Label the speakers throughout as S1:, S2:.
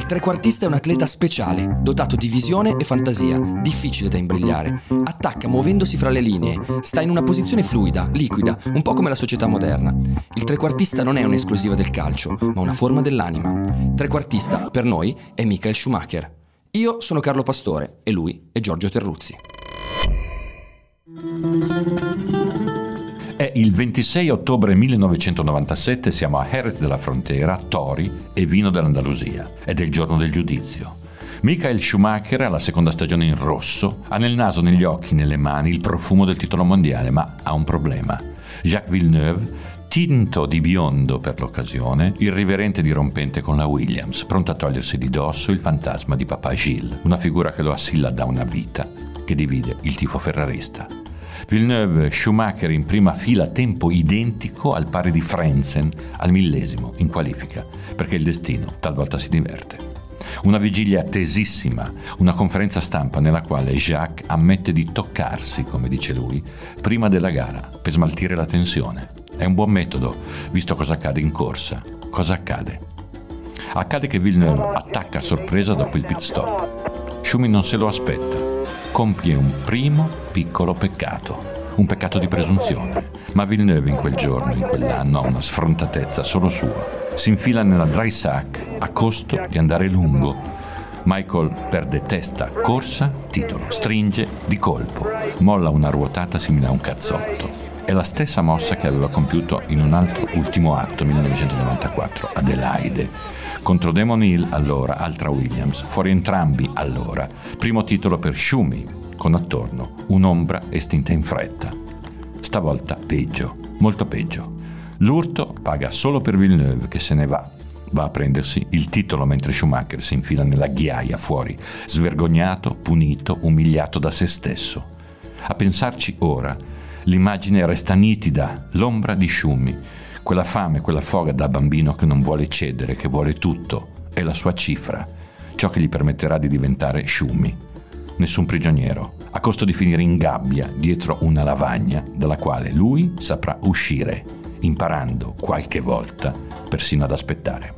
S1: Il trequartista è un atleta speciale, dotato di visione e fantasia, difficile da imbrigliare. Attacca muovendosi fra le linee, sta in una posizione fluida, liquida, un po' come la società moderna. Il trequartista non è un'esclusiva del calcio, ma una forma dell'anima. Trequartista, per noi, è Michael Schumacher. Io sono Carlo Pastore e lui è Giorgio Terruzzi.
S2: È il 26 ottobre 1997, siamo a Jerez della Frontera, Tori e Vino dell'Andalusia. Ed è il giorno del giudizio. Michael Schumacher ha la seconda stagione in rosso, ha nel naso, negli occhi, nelle mani il profumo del titolo mondiale, ma ha un problema. Jacques Villeneuve, tinto di biondo per l'occasione, irriverente e dirompente con la Williams, pronto a togliersi di dosso il fantasma di papà Gilles, una figura che lo assilla da una vita, che divide il tifo ferrarista. Villeneuve Schumacher in prima fila tempo identico al pari di Frenzen al millesimo in qualifica, perché il destino talvolta si diverte. Una vigilia tesissima, una conferenza stampa nella quale Jacques ammette di toccarsi, come dice lui, prima della gara, per smaltire la tensione. È un buon metodo, visto cosa accade in corsa. Cosa accade? Accade che Villeneuve attacca a sorpresa dopo il pit stop. Schumi non se lo aspetta compie un primo piccolo peccato, un peccato di presunzione. Ma Villeneuve in quel giorno, in quell'anno, ha una sfrontatezza solo sua. Si infila nella dry sack a costo di andare lungo. Michael perde testa, corsa, titolo, stringe di colpo, molla una ruotata simile a un cazzotto. È la stessa mossa che aveva compiuto in un altro ultimo atto 1994, Adelaide contro Damon Hill allora, altra Williams, fuori entrambi allora. Primo titolo per Shumi, con attorno un'ombra estinta in fretta. Stavolta peggio, molto peggio. L'urto paga solo per Villeneuve che se ne va. Va a prendersi il titolo mentre Schumacher si infila nella ghiaia fuori, svergognato, punito, umiliato da se stesso. A pensarci ora, l'immagine resta nitida, l'ombra di Schumi, quella fame, quella foga da bambino che non vuole cedere, che vuole tutto, è la sua cifra, ciò che gli permetterà di diventare Shumi. Nessun prigioniero, a costo di finire in gabbia dietro una lavagna dalla quale lui saprà uscire, imparando qualche volta persino ad aspettare.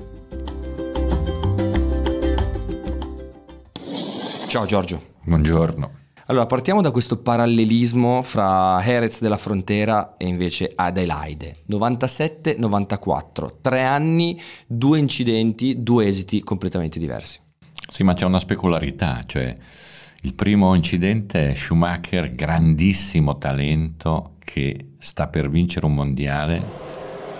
S1: Ciao Giorgio.
S2: Buongiorno.
S1: Allora, partiamo da questo parallelismo fra Jerez della Frontera e invece Adelaide. 97-94, tre anni, due incidenti, due esiti completamente diversi.
S2: Sì, ma c'è una specularità, cioè il primo incidente è Schumacher, grandissimo talento che sta per vincere un mondiale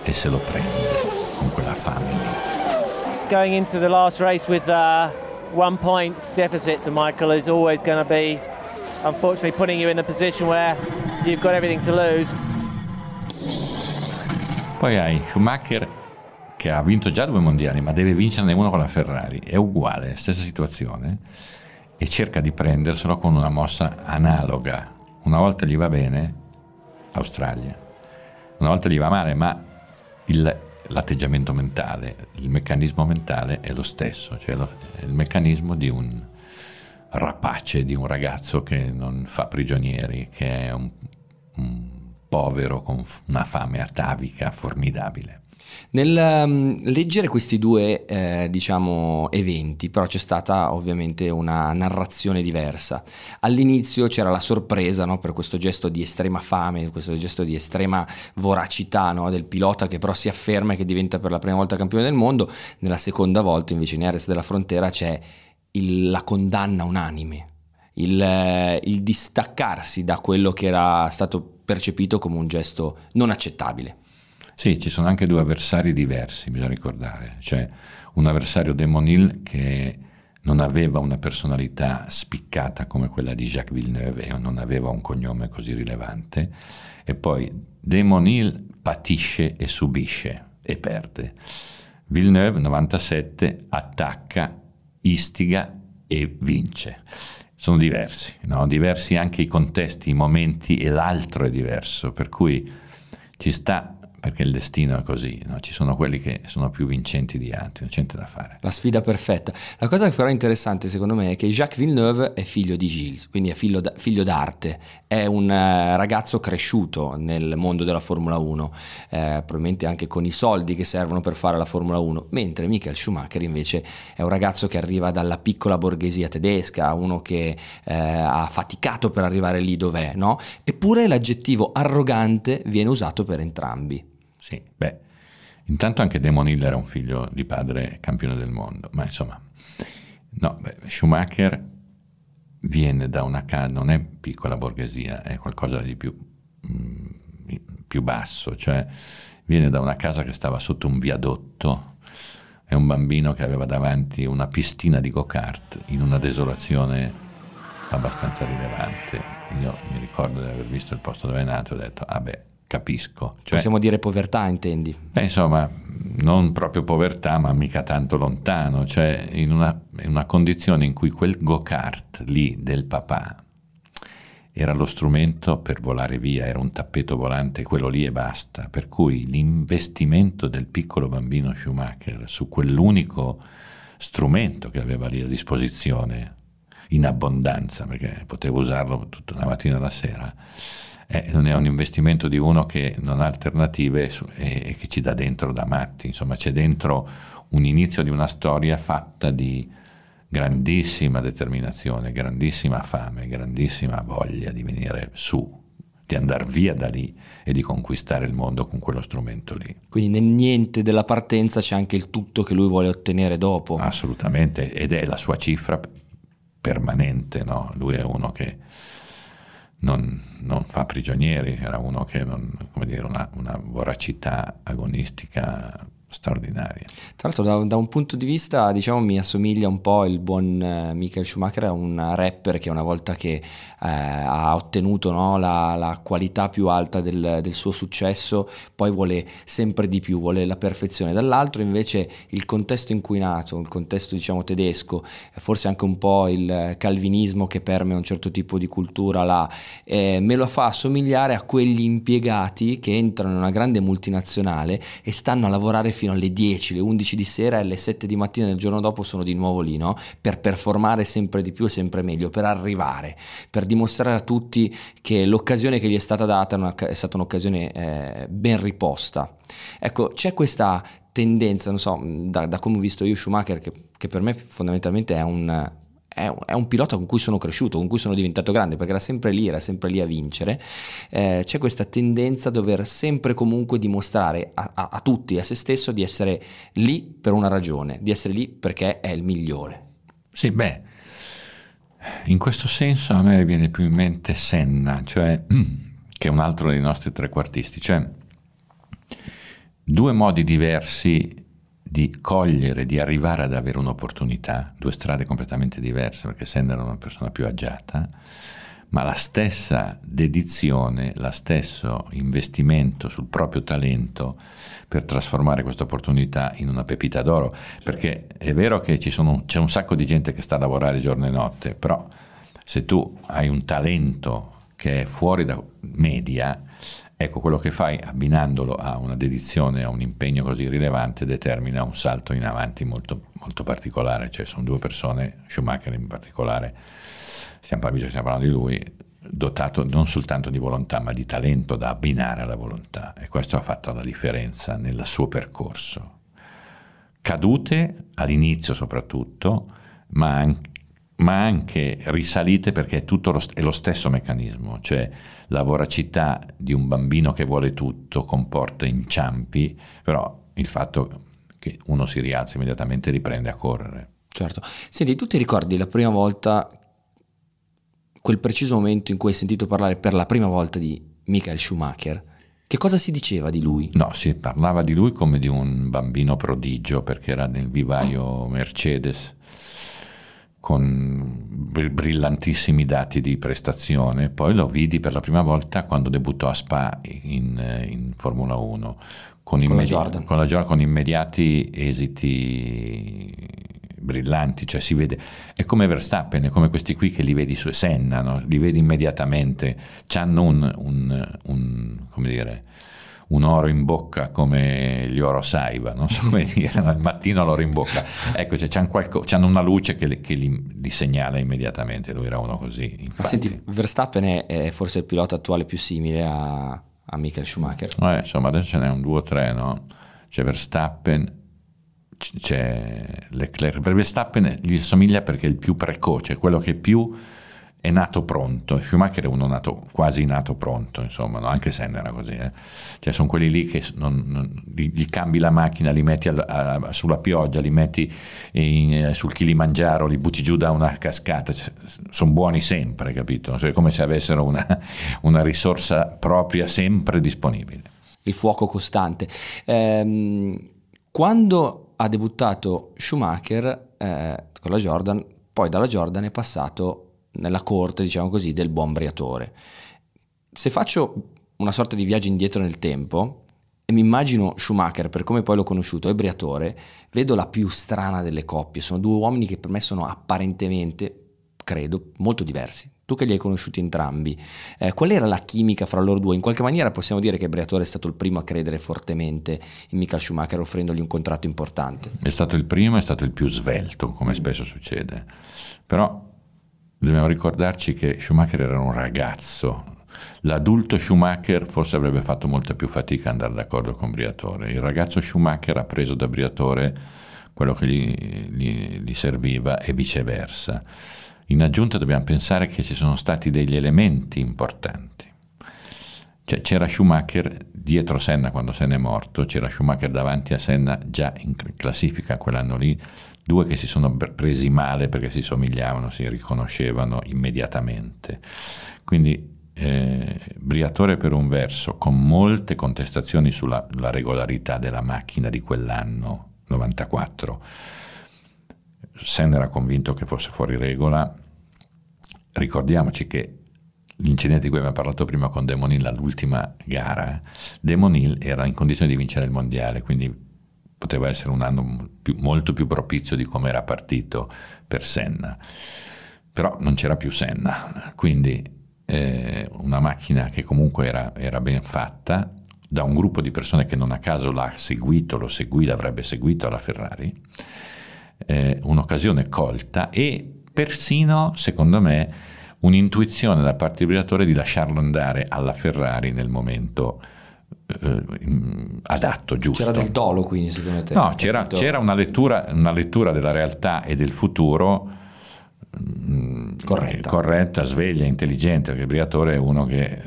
S2: e se lo prende con quella fame lì.
S3: Going into the last race with a uh, one point deficit to Michael is always going to be unfortunately putting you in the position where you've got everything to lose.
S2: Poi hai Schumacher che ha vinto già due mondiali, ma deve vincerne uno con la Ferrari. È uguale, stessa situazione, e cerca di prenderselo con una mossa analoga. Una volta gli va bene, Australia, una volta gli va male, ma il, l'atteggiamento mentale, il meccanismo mentale è lo stesso, cioè lo, è il meccanismo di un rapace di un ragazzo che non fa prigionieri, che è un, un povero con una fame atavica formidabile.
S1: Nel um, leggere questi due eh, diciamo, eventi, però c'è stata ovviamente una narrazione diversa. All'inizio c'era la sorpresa no, per questo gesto di estrema fame, questo gesto di estrema voracità no, del pilota che però si afferma e che diventa per la prima volta campione del mondo. Nella seconda volta, invece, in Ares della Frontera c'è il, la condanna unanime, il, eh, il distaccarsi da quello che era stato percepito come un gesto non accettabile.
S2: Sì, ci sono anche due avversari diversi, bisogna ricordare. C'è un avversario Damon Hill che non aveva una personalità spiccata come quella di Jacques Villeneuve e non aveva un cognome così rilevante. E poi Damon Hill patisce e subisce, e perde. Villeneuve 97 attacca, istiga e vince. Sono diversi, no? diversi anche i contesti, i momenti e l'altro è diverso, per cui ci sta perché il destino è così, no? ci sono quelli che sono più vincenti di altri, non c'è niente da fare.
S1: La sfida perfetta. La cosa però interessante secondo me è che Jacques Villeneuve è figlio di Gilles, quindi è figlio, figlio d'arte, è un uh, ragazzo cresciuto nel mondo della Formula 1, eh, probabilmente anche con i soldi che servono per fare la Formula 1, mentre Michael Schumacher invece è un ragazzo che arriva dalla piccola borghesia tedesca, uno che eh, ha faticato per arrivare lì dov'è, no? Eppure l'aggettivo arrogante viene usato per entrambi.
S2: Sì, beh, intanto anche Damon Hill era un figlio di padre campione del mondo, ma insomma, no, beh, Schumacher viene da una casa, non è piccola borghesia, è qualcosa di più, mh, mm, più basso, cioè viene da una casa che stava sotto un viadotto, è un bambino che aveva davanti una pistina di go-kart in una desolazione abbastanza rilevante. Io mi ricordo di aver visto il posto dove è nato e ho detto, ah beh, capisco.
S1: Cioè, Possiamo dire povertà, intendi?
S2: Beh, insomma, non proprio povertà, ma mica tanto lontano, cioè in una, in una condizione in cui quel go-kart lì del papà era lo strumento per volare via, era un tappeto volante, quello lì e basta. Per cui l'investimento del piccolo bambino Schumacher su quell'unico strumento che aveva lì a disposizione, in abbondanza, perché poteva usarlo tutta la mattina e la sera, eh, non è un investimento di uno che non ha alternative e, che ci dà dentro da matti, insomma c'è dentro un inizio di una storia fatta di grandissima determinazione, grandissima fame, grandissima voglia di venire su, di andare via da lì e di conquistare il mondo con quello strumento lì.
S1: Quindi nel niente della partenza c'è anche il tutto che lui vuole ottenere dopo.
S2: Assolutamente, ed è la sua cifra permanente, no? Lui è uno che non, non, fa prigionieri, era uno che non, come dire, una, una voracità agonistica straordinaria.
S1: Tra l'altro da, da, un punto di vista diciamo mi assomiglia un po' il buon eh, Michael Schumacher un rapper che una volta che eh, ha ottenuto no, la, la, qualità più alta del, del, suo successo poi vuole sempre di più, vuole la perfezione. Dall'altro invece il contesto in cui è nato, il contesto diciamo tedesco, forse anche un po' il calvinismo che permea un certo tipo di cultura là, eh, me lo fa assomigliare a quegli impiegati che entrano in una grande multinazionale e stanno a lavorare fino alle 10, le 11 di sera e alle 7 di mattina del giorno dopo sono di nuovo lì, no? Per performare sempre di più e sempre meglio, per arrivare, per dimostrare a tutti che l'occasione che gli è stata data è stata un'occasione eh, ben riposta. Ecco, c'è questa tendenza, non so, da, da come ho visto io Schumacher, che, che per me fondamentalmente è un è, un pilota con cui sono cresciuto, con cui sono diventato grande, perché era sempre lì, era sempre lì a vincere. Eh, c'è questa tendenza a dover sempre comunque dimostrare a, a, a tutti, a se stesso, di essere lì per una ragione, di essere lì perché è il migliore.
S2: Sì, beh, in questo senso a me viene più in mente Senna, cioè, che è un altro dei nostri trequartisti, cioè due modi diversi di cogliere, di arrivare ad avere un'opportunità, due strade completamente diverse perché Senna era una persona più agiata, ma la stessa dedizione, lo stesso investimento sul proprio talento per trasformare questa opportunità in una pepita d'oro, perché è vero che sono, c'è un sacco di gente che sta a lavorare giorno e notte, però se tu hai un talento che è fuori da media, Ecco, quello che fai abbinandolo a una dedizione, a un impegno così rilevante, determina un salto in avanti molto, molto particolare. Cioè, sono due persone, Schumacher in particolare, stiamo, stiamo parlando di lui, dotato non soltanto di volontà, ma di talento da abbinare alla volontà. E questo ha fatto la differenza nel suo percorso. Cadute all'inizio soprattutto, ma anche ma anche risalite perché è lo, è lo stesso meccanismo, cioè la voracità di un bambino che vuole tutto comporta inciampi, però il fatto che uno si rialza immediatamente riprende a correre.
S1: Certo. Senti, tu ti ricordi la prima volta, quel preciso momento in cui hai sentito parlare per la prima volta di Michael Schumacher? Che cosa si diceva di lui?
S2: No, si parlava di lui come di un bambino prodigio perché era nel vivaio Mercedes con brillantissimi dati di prestazione, poi lo vidi per la prima volta quando debuttò a Spa in, in Formula 1 con,
S1: con,
S2: immedi-
S1: la
S2: con, la con immediati esiti brillanti, cioè si vede, è come Verstappen, è come questi qui che li vedi su Senna, no? li vedi immediatamente, hanno un, un, un, come dire, un oro in bocca come gli oro saiba, non so come dire, al mattino l'oro in bocca, ecco, cioè, c'hanno, qualco, c'hanno, una luce che, che li, li, segnala immediatamente, lui era uno così. Infatti.
S1: Ma senti, Verstappen è, è forse il pilota attuale più simile a, a Michael Schumacher.
S2: Eh, insomma, adesso ce n'è un 2 o 3, no? C'è Verstappen, c'è Leclerc. Per Verstappen gli somiglia perché è il più precoce, quello che più è nato pronto. Schumacher è uno nato, quasi nato pronto, insomma, no? anche Senna era così. Eh? Cioè, sono quelli lì che non, non, gli, cambi la macchina, li metti al, a, sulla pioggia, li metti in, eh, sul Kilimangiaro, li butti giù da una cascata. Cioè, sono buoni sempre, capito? Cioè, come se avessero una, una risorsa propria sempre disponibile.
S1: Il fuoco costante. Ehm, quando ha debuttato Schumacher eh, con la Jordan, poi dalla Jordan è passato nella corte, diciamo così, del buon Briatore. Se faccio una sorta di viaggio indietro nel tempo e mi immagino Schumacher per come poi l'ho conosciuto e Briatore, vedo la più strana delle coppie. Sono due uomini che per me sono apparentemente, credo, molto diversi. Tu che li hai conosciuti entrambi, eh, qual era la chimica fra loro due? In qualche maniera possiamo dire che Briatore è stato il primo a credere fortemente in Michael Schumacher offrendogli un contratto importante.
S2: È stato il primo, è stato il più svelto, come spesso succede. Però dobbiamo ricordarci che Schumacher era un ragazzo. L'adulto Schumacher forse avrebbe fatto molta più fatica ad andare d'accordo con Briatore. Il ragazzo Schumacher ha preso da Briatore quello che gli, gli, gli serviva e viceversa. In aggiunta dobbiamo pensare che ci sono stati degli elementi importanti. Cioè, c'era Schumacher dietro Senna quando Senna è morto, c'era Schumacher davanti a Senna già in classifica quell'anno lì, due che si sono presi male perché si somigliavano, si riconoscevano immediatamente. Quindi eh, Briatore per un verso, con molte contestazioni sulla regolarità della macchina di quell'anno, 94. Senna era convinto che fosse fuori regola. Ricordiamoci che l'incidente di cui abbiamo parlato prima con Demonil all'ultima gara, Demonil era in condizione di vincere il mondiale, quindi poteva essere un anno più, molto più propizio di come era partito per Senna. Però non c'era più Senna, quindi eh, una macchina che comunque era, era, ben fatta da un gruppo di persone che non a caso l'ha seguito, lo seguì, l'avrebbe seguito alla Ferrari, eh, un'occasione colta e persino, secondo me, un'intuizione da parte del brigatore di lasciarlo andare alla Ferrari nel momento adatto, giusto.
S1: C'era del dolo quindi secondo te?
S2: No, c'era, c'era una, lettura, una, lettura, della realtà e del futuro
S1: mm, corretta.
S2: corretta, sveglia, intelligente, perché il brigatore è uno che eh,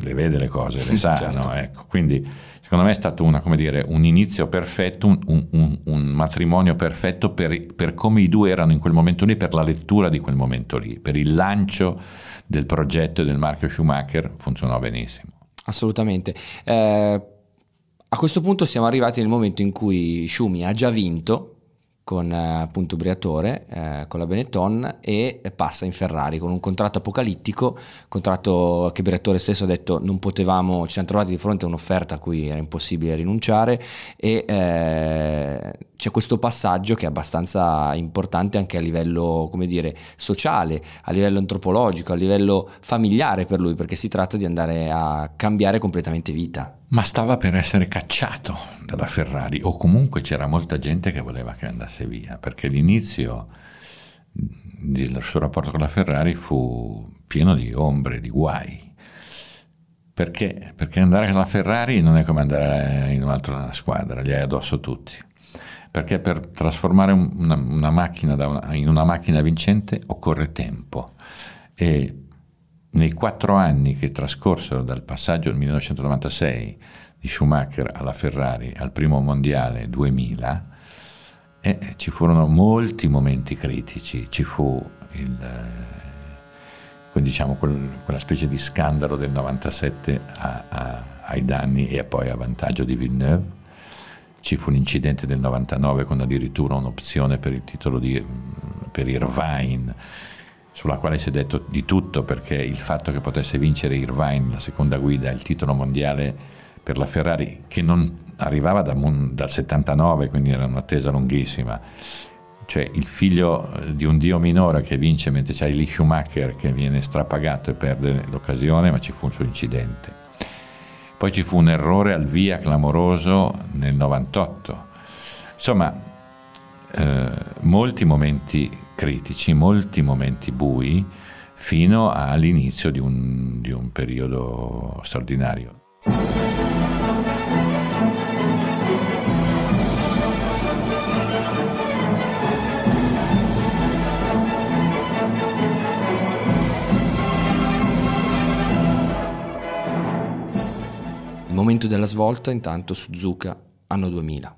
S2: le vede le cose, le sa, certo. no? ecco. quindi secondo me è stato una, dire, un inizio perfetto, un, un, un matrimonio perfetto per, per come i due erano in quel momento lì, per la lettura di quel momento lì, per il lancio del progetto e del marchio Schumacher funzionò benissimo.
S1: Assolutamente. Eh, a questo punto siamo arrivati nel momento in cui Schumi ha già vinto con eh, appunto Briatore, eh, con la Benetton e passa in Ferrari con un contratto apocalittico, contratto che Briatore stesso ha detto non potevamo, ci siamo trovati di fronte a un'offerta a cui era impossibile rinunciare e eh, c'è questo passaggio che è abbastanza importante anche a livello, come dire, sociale, a livello antropologico, a livello familiare per lui, perché si tratta di andare a cambiare completamente vita.
S2: Ma stava per essere cacciato dalla Ferrari, o comunque c'era molta gente che voleva che andasse via, perché l'inizio del suo rapporto con la Ferrari fu pieno di ombre, di guai. Perché? Perché andare alla Ferrari non è come andare in un'altra squadra, li hai addosso tutti perché per trasformare una, una macchina una, in una macchina vincente occorre tempo. E nei quattro anni che trascorsero dal passaggio del 1996 di Schumacher alla Ferrari al primo mondiale 2000 eh, ci furono molti momenti critici, ci fu il, eh, diciamo, quel, quella specie di scandalo del 97 a, a, ai danni e poi a vantaggio di Villeneuve ci fu l'incidente del 99 con addirittura un'opzione per il titolo di, per Irvine sulla quale si è detto di tutto perché il fatto che potesse vincere Irvine, la seconda guida, il titolo mondiale per la Ferrari, che non arrivava da, dal 79, quindi era un'attesa lunghissima, cioè il figlio di un dio minore che vince mentre c'è Lee Schumacher che viene strapagato e perde l'occasione, ma ci fu un suo incidente. Poi ci fu un errore al via clamoroso nel 98. Insomma, eh, molti momenti critici, molti momenti bui, fino all'inizio di un, di un periodo straordinario.
S1: Il momento della svolta intanto Suzuka, anno 2000.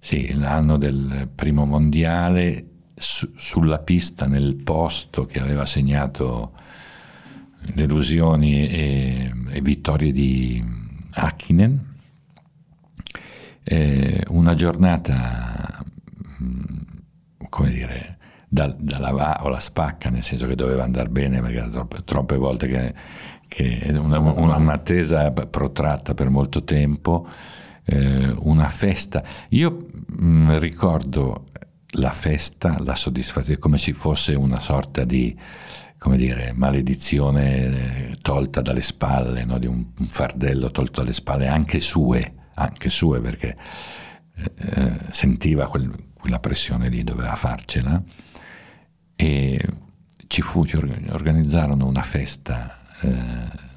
S2: Sì, l'anno del primo mondiale su, sulla pista, nel posto che aveva segnato delusioni e, e vittorie di Hakkinen. Eh, una giornata, mm, come dire, da, dalla va o la spacca, nel senso che doveva andare bene perché troppe, troppe volte che, che una, una, un'attesa protratta per molto tempo, eh, una festa. Io mh, mm, ricordo la festa, la soddisfazione, come se fosse una sorta di come dire, maledizione eh, tolta dalle spalle, no? di un, un, fardello tolto dalle spalle, anche sue, anche sue perché eh, eh, sentiva quel, quella pressione lì, doveva farcela e ci fu, ci organizzarono una festa eh,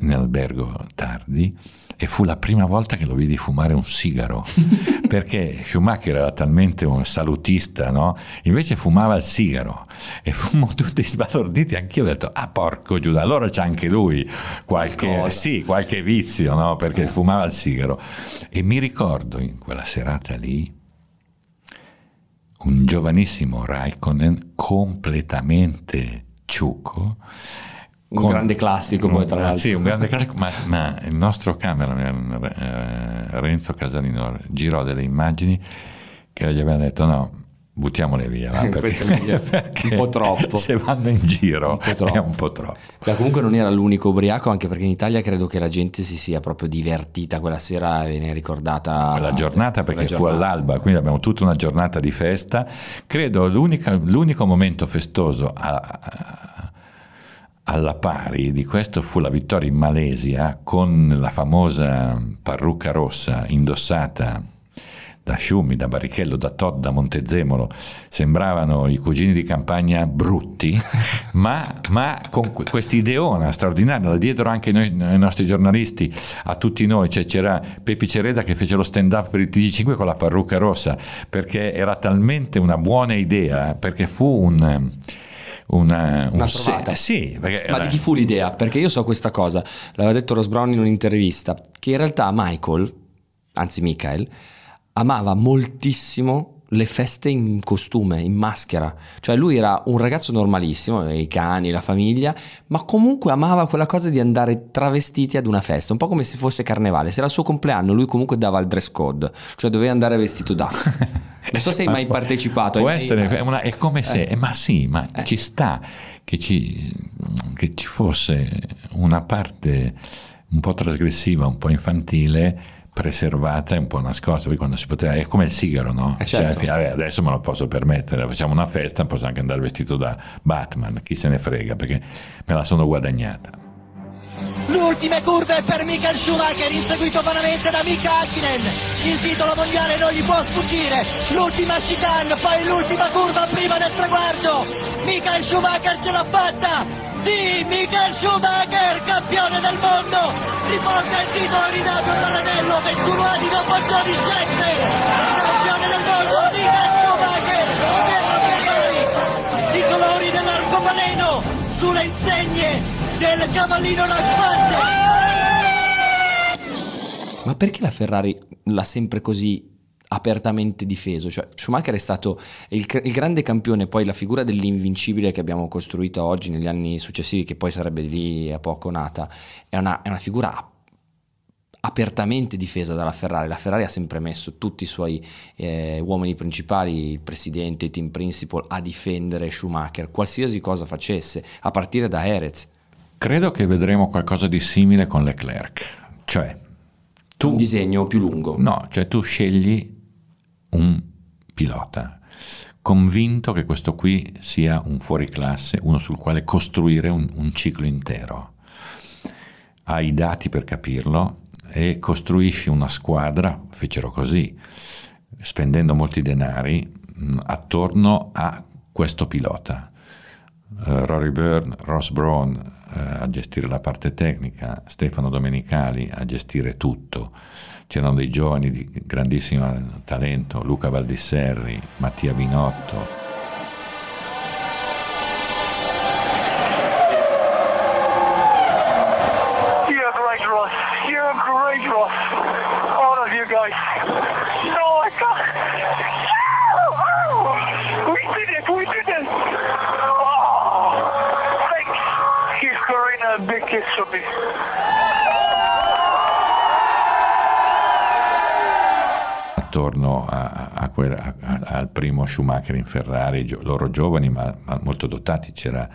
S2: nell'albergo tardi e fu la prima volta che lo vidi fumare un sigaro. Perché Schumacher era talmente un salutista no? invece fumava il sigaro e fummo tutti sbalorditi. Anch'io ho detto ah porco Giuda allora c'è anche lui qualche, sì, qualche vizio no? perché fumava il sigaro. E mi ricordo in quella serata lì un giovanissimo Raikkonen completamente ciucco
S1: un con, grande classico poi tra l'altro.
S2: Sì, un grande classico, ma, ma il nostro cameraman eh, Renzo Casalino girò delle immagini che gli aveva detto no, buttiamole via, va, perché,
S1: perché un po' troppo.
S2: Se vanno in giro un è un po' troppo.
S1: Beh, comunque non era l'unico ubriaco, anche perché in Italia credo che la gente si sia proprio divertita quella sera e viene ricordata.
S2: Quella giornata perché quella fu giornata. all'alba, quindi abbiamo tutta una giornata di festa. Credo l'unico momento festoso a, a alla pari di questo fu la vittoria in Malesia con la famosa parrucca rossa indossata da Sciumi, da Barrichello, da Todd, da Montezemolo, sembravano i cugini di campagna brutti, ma, ma con questa ideona straordinaria, da dietro anche noi, i nostri giornalisti, a tutti noi, cioè c'era Pepi Cereda che fece lo stand up per il TG5 con la parrucca rossa, perché era talmente una buona idea, perché fu un una,
S1: una trovata.
S2: Sì,
S1: Ma di chi fu l'idea? Perché io so questa cosa, l'aveva detto Ross Brown in un'intervista, che in realtà Michael, anzi Michael, amava moltissimo le feste in costume, in maschera. Cioè lui era un ragazzo normalissimo, i cani, la famiglia, ma comunque amava quella cosa di andare travestiti ad una festa, un po' come se fosse carnevale. Se era il suo compleanno, lui comunque dava il dress code, cioè doveva andare vestito da. Non so se hai mai partecipato.
S2: Può essere, è, una, è, come se, eh. ma sì, ma eh. ci sta che ci, che ci fosse una parte un po' trasgressiva, un po' infantile preservata e un po' nascosta, poi quando si poteva, è come il sigaro, no?
S1: Eh certo.
S2: cioè, vabbè, adesso me lo posso permettere, facciamo una festa, posso anche andare vestito da Batman, chi se ne frega, perché me la sono guadagnata.
S4: L'ultima curva è per Michael Schumacher, inseguito vanamente da Mika Hakkinen. Il titolo mondiale non gli può sfuggire. L'ultima chicane, poi l'ultima curva prima del traguardo. Michael Schumacher ce l'ha fatta! Sì, Michael Schumacher, campione del mondo! Riporta il titolo ridato dall'anello 21 anni dopo il 17! Campione del mondo, Michael Schumacher! Per! I colori dell'arcobaleno sulle insegne del cavallino raspante.
S1: Ma perché la Ferrari l'ha sempre così apertamente difeso? Cioè, Schumacher è stato il, il, grande campione, poi la figura dell'invincibile che abbiamo costruito oggi negli anni successivi, che poi sarebbe lì a poco nata, è una, è una figura apertamente difesa dalla Ferrari. La Ferrari ha sempre messo tutti i suoi eh, uomini principali, il presidente, il team principal, a difendere Schumacher, qualsiasi cosa facesse, a partire da Erez.
S2: Credo che vedremo qualcosa di simile con Leclerc, cioè
S1: tu, un disegno più lungo.
S2: No, cioè tu scegli un pilota convinto che questo qui sia un fuoriclasse, uno sul quale costruire un, un ciclo intero. Hai i dati per capirlo e costruisci una squadra, fecero così, spendendo molti denari mh, attorno a questo pilota. Uh, Rory Byrne, Ross Brown uh, a gestire la parte tecnica, Stefano Domenicali a gestire tutto c'erano dei giovani di grandissimo talento, Luca Valdisserri, Mattia Binotto.
S5: Me.
S2: attorno a, a quel, a, al primo Schumacher in Ferrari, loro giovani ma, ma, molto dotati, c'era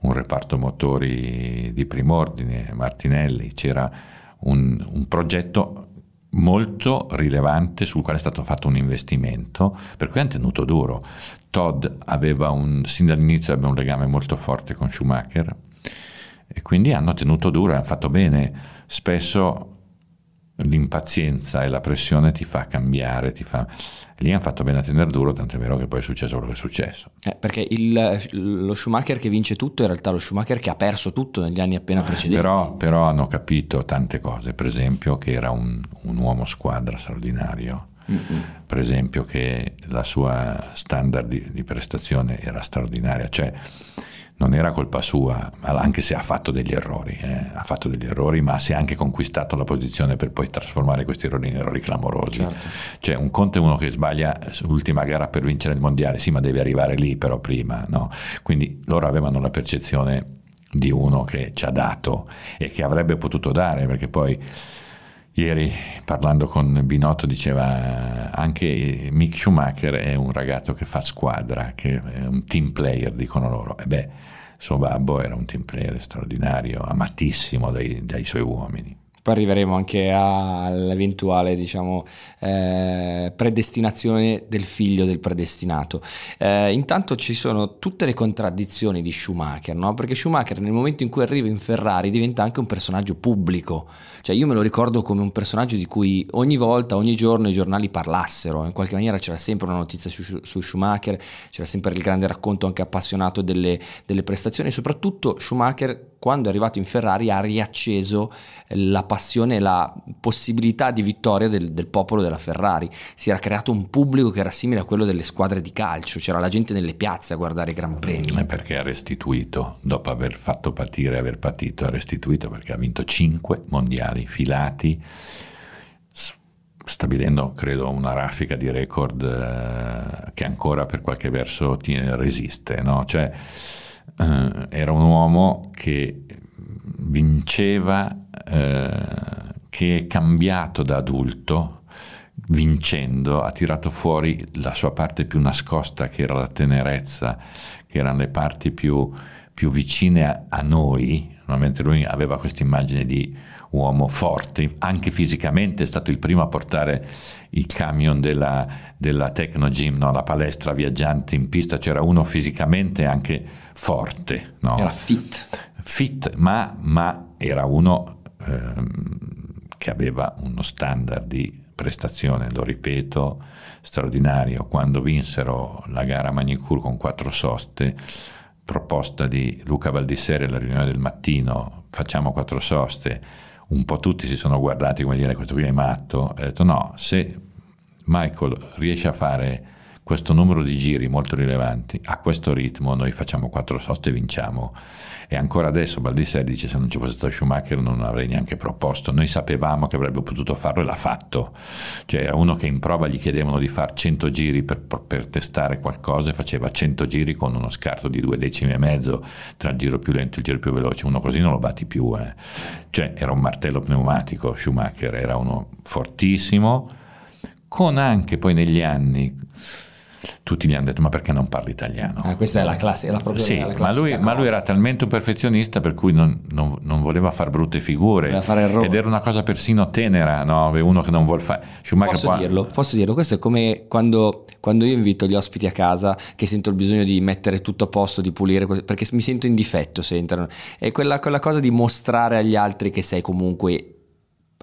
S2: un reparto motori di prim'ordine, Martinelli, c'era un, un progetto molto rilevante sul quale è stato fatto un investimento, per cui hanno tenuto duro. Todd aveva un, sin dall'inizio aveva un legame molto forte con Schumacher e quindi hanno tenuto duro, hanno fatto bene. Spesso l'impazienza e la pressione ti fa cambiare, ti fa... lì hanno fatto bene a tenere duro, tant'è vero che poi è successo quello che è successo.
S1: Eh, perché il, lo Schumacher che vince tutto è in realtà lo Schumacher che ha perso tutto negli anni appena precedenti.
S2: Però, però hanno capito tante cose, per esempio che era un, un uomo squadra straordinario. Mm-hmm. Per esempio, che la sua standard di, di prestazione era straordinaria, cioè non era colpa sua, anche se ha fatto degli errori, eh, ha fatto degli errori, ma si è anche conquistato la posizione per poi trasformare questi errori in errori clamorosi. Certo. Cioè un conto è uno che sbaglia l'ultima gara per vincere il mondiale, sì, ma deve arrivare lì però prima, no? Quindi loro avevano la percezione di uno che ci ha dato e che avrebbe potuto dare, perché poi Ieri parlando con Binotto diceva anche Mick Schumacher è un ragazzo che fa squadra, che è un team player, dicono loro. E beh, suo babbo era un team player straordinario, amatissimo dai, dai suoi uomini.
S1: Poi arriveremo anche all'eventuale diciamo, eh, predestinazione del figlio del predestinato. Eh, intanto ci sono tutte le contraddizioni di Schumacher, no? perché Schumacher nel momento in cui arriva in Ferrari diventa anche un personaggio pubblico, cioè io me lo ricordo come un personaggio di cui ogni volta, ogni giorno i giornali parlassero, in qualche maniera c'era sempre una notizia su, su Schumacher, c'era sempre il grande racconto anche appassionato delle, delle prestazioni soprattutto Schumacher quando è arrivato in Ferrari ha riacceso la passione e la possibilità di vittoria del, del, popolo della Ferrari. Si era creato un pubblico che era simile a quello delle squadre di calcio, c'era la gente nelle piazze a guardare i Gran Premi.
S2: È perché ha restituito, dopo aver fatto patire, aver patito, ha restituito perché ha vinto 5 mondiali filati stabilendo credo una raffica di record eh, che ancora per qualche verso tiene, resiste, no? cioè eh, era un uomo che vinceva, eh, che è cambiato da adulto, vincendo, ha tirato fuori la sua parte più nascosta, che era la tenerezza, che erano le parti più, più vicine a, a noi, mentre lui aveva questa immagine di uomo forte, anche fisicamente è stato il primo a portare il camion della, della Tecno Gym, no? la palestra viaggiante in pista, c'era uno fisicamente anche forte. No?
S1: Era fit.
S2: Fit, ma, ma era uno ehm, che aveva uno standard di prestazione, lo ripeto, straordinario. Quando vinsero la gara Magnicur con quattro soste, proposta di Luca Valdissere alla riunione del mattino, facciamo quattro soste, un po' tutti si sono guardati come dire questo qui è matto, ho detto no, se Michael riesce a fare questo numero di giri molto rilevanti, a questo ritmo noi facciamo quattro soste e vinciamo. E ancora adesso Baldisseri dice se non ci fosse stato Schumacher non avrei neanche proposto. Noi sapevamo che avrebbe potuto farlo e l'ha fatto. Cioè era uno che in prova gli chiedevano di fare 100 giri per, per testare qualcosa e faceva 100 giri con uno scarto di due decimi e mezzo tra il giro più lento e il giro più veloce. Uno così non lo batti più. Eh. Cioè era un martello pneumatico Schumacher, era uno fortissimo, con anche poi negli anni tutti gli hanno detto ma perché non parli italiano?
S1: Ah, questa è la classe, è la propria
S2: Sì,
S1: la
S2: ma, lui, ma lui era talmente un perfezionista per cui non, non- non voleva fare brutte figure ed era una cosa persino tenera, no? uno che non vuol fare. Schumacher
S1: Posso
S2: poi-
S1: dirlo, posso dirlo, questo è come quando, quando io invito gli ospiti a casa che sento il bisogno di mettere tutto a posto, di pulire, perché mi sento in difetto se entrano. È quella, quella cosa di mostrare agli altri che sei comunque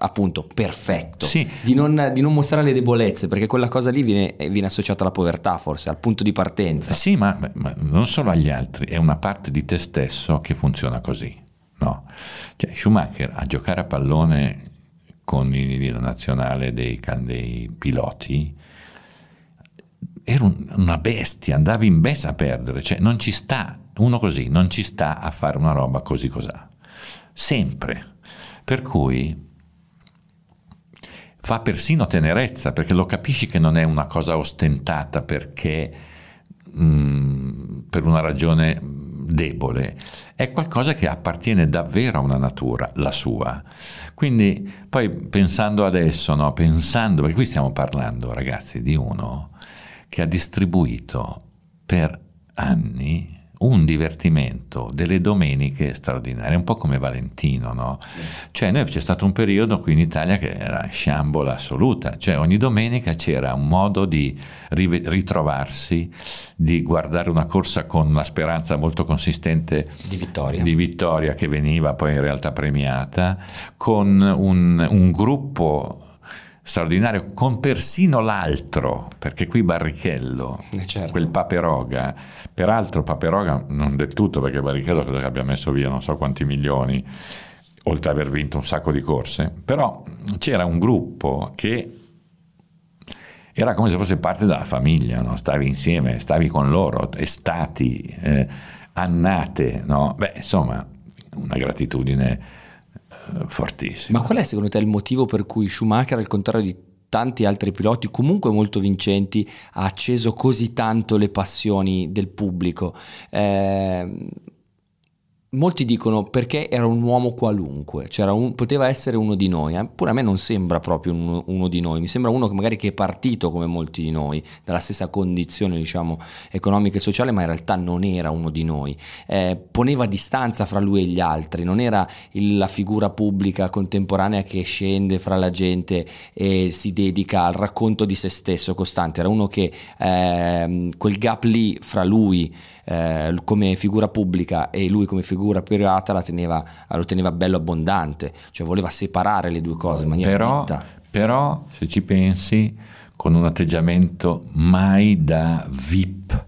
S1: appunto perfetto,
S2: Sì.
S1: di, non, di non mostrare le debolezze, perché quella cosa lì viene, viene associata alla povertà forse, al punto di partenza.
S2: Sì, ma, ma non solo agli altri, è una parte di te stesso che funziona così. No? Cioè, Schumacher a giocare a pallone con il- la nazionale dei, dei piloti era un- una bestia, andavi in bestia a perdere, cioè non ci sta, uno così, non ci sta a fare una roba così cos'ha, sempre. Per cui fa persino tenerezza, perché lo capisci che non è una cosa ostentata perché mm, per una ragione debole, è qualcosa che appartiene davvero a una natura, la sua. Quindi poi pensando adesso, no? pensando, perché qui stiamo parlando ragazzi di uno che ha distribuito per anni un divertimento delle domeniche straordinarie, un po' come Valentino, no? Cioè noi c'è stato un periodo qui in Italia che era sciambola assoluta, cioè ogni domenica c'era un modo di ritrovarsi, di guardare una corsa con una speranza molto consistente
S1: Di vittoria.
S2: di vittoria che veniva poi in realtà premiata, con un, un gruppo straordinario, con persino l'altro, perché qui Barrichello,
S1: Eh, certo.
S2: quel Paperoga, peraltro Paperoga non del tutto, perché Barrichello credo che abbia messo via non so quanti milioni, oltre ad aver vinto un sacco di corse, però c'era un gruppo che era come se fosse parte della famiglia, no? stavi insieme, stavi con loro, estati, eh, annate, no? beh, insomma, una gratitudine fortissima.
S1: Ma qual è secondo te il motivo per cui Schumacher, al contrario di tanti altri piloti comunque molto vincenti, ha acceso così tanto le passioni del pubblico? Eh, molti dicono perché era un uomo qualunque, c'era un- poteva essere uno di noi, eppure a me non sembra proprio uno, uno di noi, mi sembra uno che magari che è partito come molti di noi, dalla stessa condizione diciamo economica e sociale, ma in realtà non era uno di noi, Eh, poneva distanza fra lui e gli altri, non era il- la figura pubblica contemporanea che scende fra la gente e si dedica al racconto di se stesso costante, era uno che ehm, quel gap lì fra lui eh, come figura pubblica e lui come figura privata la teneva, lo teneva bello abbondante, cioè voleva separare le due cose in maniera
S2: però,
S1: netta.
S2: però, se ci pensi, con un atteggiamento mai da VIP,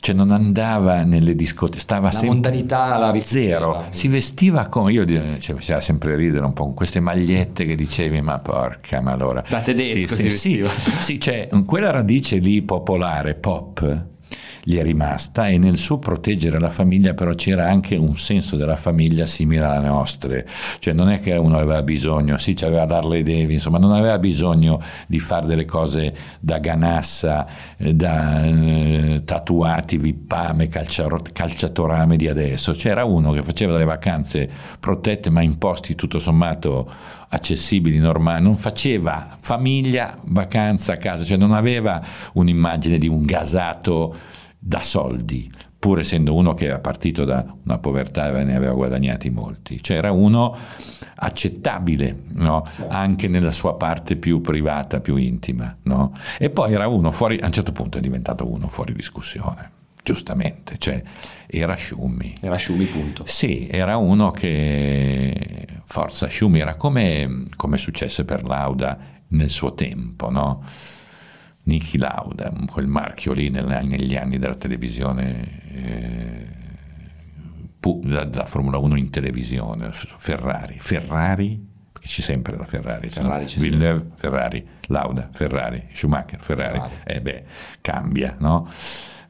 S2: cioè non andava nelle discoteche, stava
S1: La
S2: sempre
S1: mondanità la
S2: zero, si vestiva come io cioè, faceva sempre ridere un po' con queste magliette che dicevi ma porca ma allora
S1: Da tedesco
S2: Sì,
S1: si
S2: sì,
S1: vestiva.
S2: sì, sì, cioè quella radice lì popolare pop gli è rimasta e nel suo proteggere la famiglia però c'era anche un senso della famiglia simile alle nostre. Cioè non è che uno aveva bisogno sì c'aveva l'Harley Davidson ma non aveva bisogno di fare delle cose da ganassa eh, da eh, tatuati vippame calciatorame di adesso. C'era uno che faceva delle vacanze protette ma in posti tutto sommato accessibili, normali, non faceva famiglia, vacanza a casa, cioè non aveva un'immagine di un gasato da soldi, pur essendo uno che era partito da una povertà e ne aveva guadagnati molti, cioè era uno accettabile no? anche nella sua parte più privata, più intima. no? E poi era uno fuori, a un certo punto è diventato uno fuori discussione, giustamente, cioè era Sciummi.
S1: Era Schumi punto.
S2: Sì, era uno che, forza, Schumi era come, come successe per Lauda nel suo tempo, no? Niki Lauda, quel marchio lì nel- negli anni della televisione, eh, pu- Formula 1 in televisione, Ferrari. Ferrari, perché c'è sempre la Ferrari.
S1: Ferrari c'è
S2: Villeneuve. Ferrari, Lauda, Ferrari, Schumacher, Ferrari. Ferrari. E eh beh, cambia, no?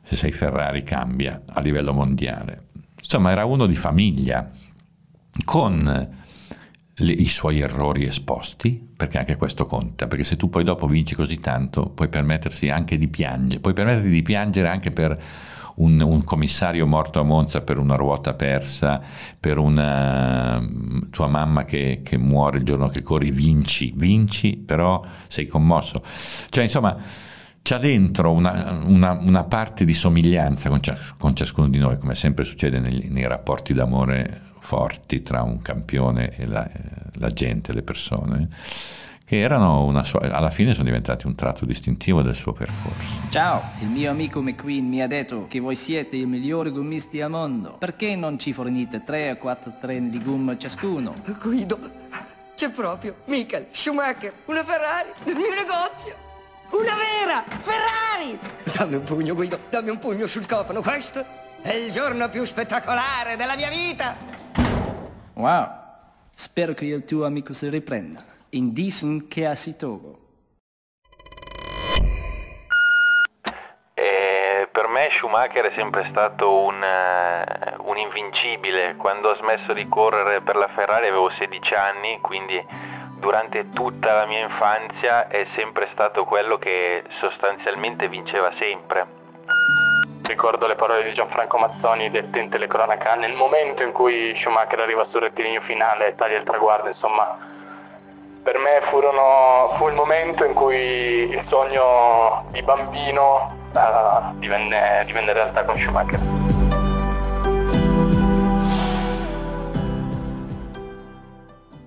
S2: Se sei Ferrari cambia a livello mondiale. Insomma, era uno di famiglia, con le, i suoi errori esposti, perché anche questo conta, perché se tu poi dopo vinci così tanto, puoi permettersi anche di piangere, puoi permetterti di piangere anche per un, un, commissario morto a Monza per una ruota persa, per una mm, tua mamma che, che muore il giorno che corri, vinci, vinci, però sei commosso. Cioè, insomma, c'è dentro una, una, una, parte di somiglianza con, con, ciascuno di noi, come sempre succede nei, nei rapporti d'amore forti tra un campione e la, la gente, le persone che erano sua, alla fine sono diventati un tratto distintivo del suo percorso.
S6: Ciao, il mio amico McQueen mi ha detto che voi siete i migliori gommisti al mondo. Perché non ci fornite 3 o 4 treni di gomma ciascuno?
S7: Guido, c'è proprio Michael Schumacher, una Ferrari nel mio negozio. Una vera Ferrari! Dammi un pugno, Guido, dammi un pugno sul cofano. Questo è il giorno più spettacolare della mia vita.
S6: Wow, spero che il tuo amico si riprenda in diesen che Togo.
S8: E per me Schumacher è sempre stato un, uh, un invincibile. Quando ho smesso di correre per la Ferrari avevo 16 anni, quindi durante tutta la mia infanzia è sempre stato quello che sostanzialmente vinceva sempre.
S9: Ricordo le parole di Gianfranco Mazzoni dette in telecronaca nel momento in cui Schumacher arriva sul rettilineo finale e taglia il traguardo, insomma per me furono, fu il momento in cui il sogno di bambino uh, divenne, divenne realtà con Schumacher.